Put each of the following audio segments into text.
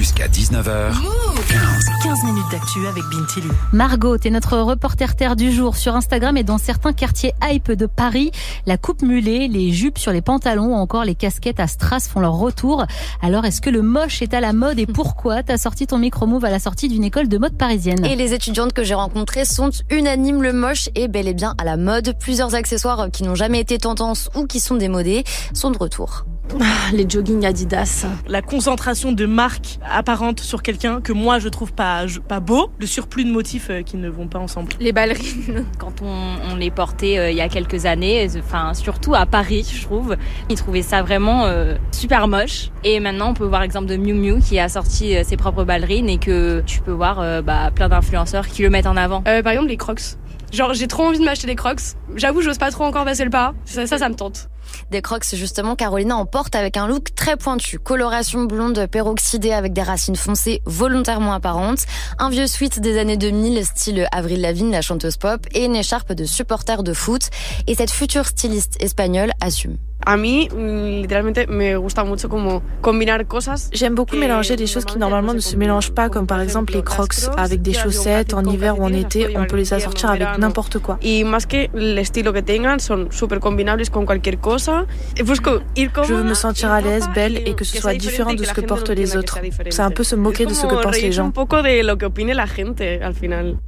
Jusqu'à 19h. 15. 15 minutes d'actu avec Bintili. Margot, t'es notre reporter terre du jour sur Instagram et dans certains quartiers hype de Paris. La coupe mulet, les jupes sur les pantalons ou encore les casquettes à strass font leur retour. Alors est-ce que le moche est à la mode et pourquoi T'as sorti ton micro-move à la sortie d'une école de mode parisienne? Et les étudiantes que j'ai rencontrées sont unanimes. Le moche est bel et bien à la mode. Plusieurs accessoires qui n'ont jamais été tendance ou qui sont démodés sont de retour. Ah, les jogging Adidas. La concentration de marques apparentes sur quelqu'un que moi je trouve pas, pas beau, le surplus de motifs euh, qui ne vont pas ensemble. Les ballerines. Quand on, les portait euh, il y a quelques années, enfin surtout à Paris, je trouve, ils trouvaient ça vraiment euh, super moche. Et maintenant, on peut voir l'exemple de Miu Miu qui a sorti ses propres ballerines et que tu peux voir bah, plein d'influenceurs qui le mettent en avant. par exemple, les Crocs. Genre, j'ai trop envie de m'acheter des Crocs. J'avoue, j'ose pas trop encore passer le pas. Ça, ça, me tente. Des crocs, justement, Carolina en porte avec un look très pointu. Coloration blonde peroxydée avec des racines foncées volontairement apparentes. Un vieux sweat des années 2000, style Avril Lavigne, la chanteuse pop, et une écharpe de supporter de foot. Et cette future styliste espagnole assume. A mí, mm, literalmente, me gusta mucho como combinar cosas. J'aime beaucoup mélanger des choses qui normalement ne se mélangent pas, comme par exemple les crocs avec des chaussettes en hiver ou en été, on peut les assortir avec n'importe quoi. Y más que el estilo que tengan, son super combinables con cualquier cosa. Je veux me sentir à l'aise, belle et que ce soit différent de ce que portent les autres. C'est un peu se moquer de ce que pensent les gens.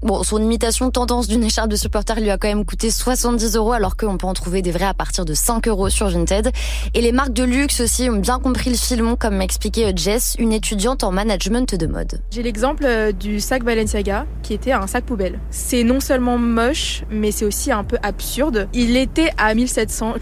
Bon, son imitation tendance d'une écharpe de supporter lui a quand même coûté 70 euros alors qu'on peut en trouver des vrais à partir de 5 euros sur Et les marques de luxe aussi ont bien compris le filon, comme m'a expliqué Jess, une étudiante en management de mode. J'ai l'exemple euh, du sac Balenciaga, qui était un sac poubelle. C'est non seulement moche, mais c'est aussi un peu absurde. Il était à 1700.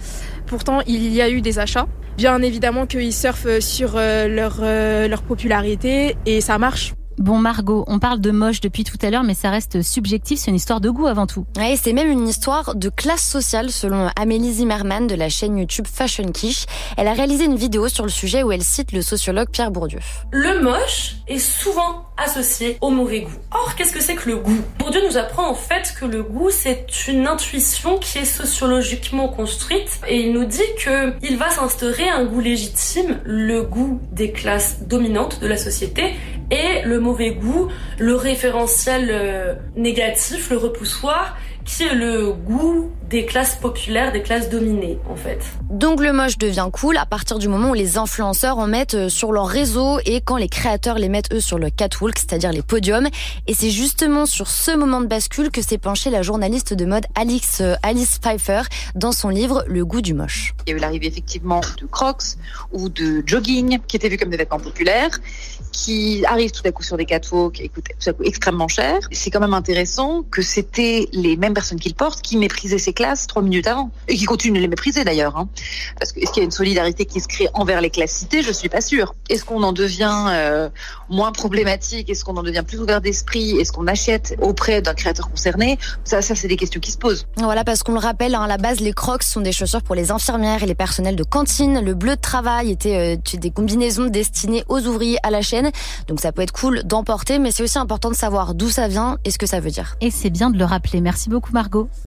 Pourtant, il y a eu des achats. Bien évidemment qu'ils surfent sur euh, euh, leur popularité et ça marche. Bon Margot, on parle de moche depuis tout à l'heure, mais ça reste subjectif, c'est une histoire de goût avant tout. Ouais, c'est même une histoire de classe sociale selon Amélie Zimmerman de la chaîne YouTube Fashion Quiche. Elle a réalisé une vidéo sur le sujet où elle cite le sociologue Pierre Bourdieu. Le moche est souvent associé au mauvais goût. Or, qu'est-ce que c'est que le goût? Bourdieu nous apprend en fait que le goût c'est une intuition qui est sociologiquement construite et il nous dit que il va s'instaurer un goût légitime, le goût des classes dominantes de la société et le mauvais goût, le référentiel euh, négatif, le repoussoir, qui est le goût des classes populaires, des classes dominées en fait. Donc le moche devient cool à partir du moment où les influenceurs en mettent euh, sur leur réseau et quand les créateurs les mettent eux sur le catwalk, c'est-à-dire les podiums. Et c'est justement sur ce moment de bascule que s'est penchée la journaliste de mode Alice, euh, Alice Pfeiffer dans son livre Le goût du moche. Il y a eu l'arrivée effectivement de Crocs ou de jogging qui étaient vus comme des vêtements populaires qui arrivent tout à coup sur des catwalks et coûtent tout à coup extrêmement cher. C'est quand même intéressant que c'était les mêmes personnes qui le portent qui méprisaient ces classes trois minutes avant et qui continuent de les mépriser d'ailleurs. Hein. Parce que est-ce qu'il y a une solidarité qui se crée envers les classes citées? Je suis pas sûre. Est-ce qu'on en devient euh, moins problématique? Est-ce qu'on en devient plus ouvert d'esprit? Est-ce qu'on achète auprès d'un créateur concerné? Ça, ça c'est des questions qui se posent. Voilà, parce qu'on le rappelle, hein, à la base, les Crocs sont des chaussures pour les infirmières et les personnels de cantine. Le bleu de travail était euh, des combinaisons destinées aux ouvriers à la chaîne. Donc ça peut être cool d'emporter, mais c'est aussi important de savoir d'où ça vient et ce que ça veut dire. Et c'est bien de le rappeler. Merci beaucoup Margot.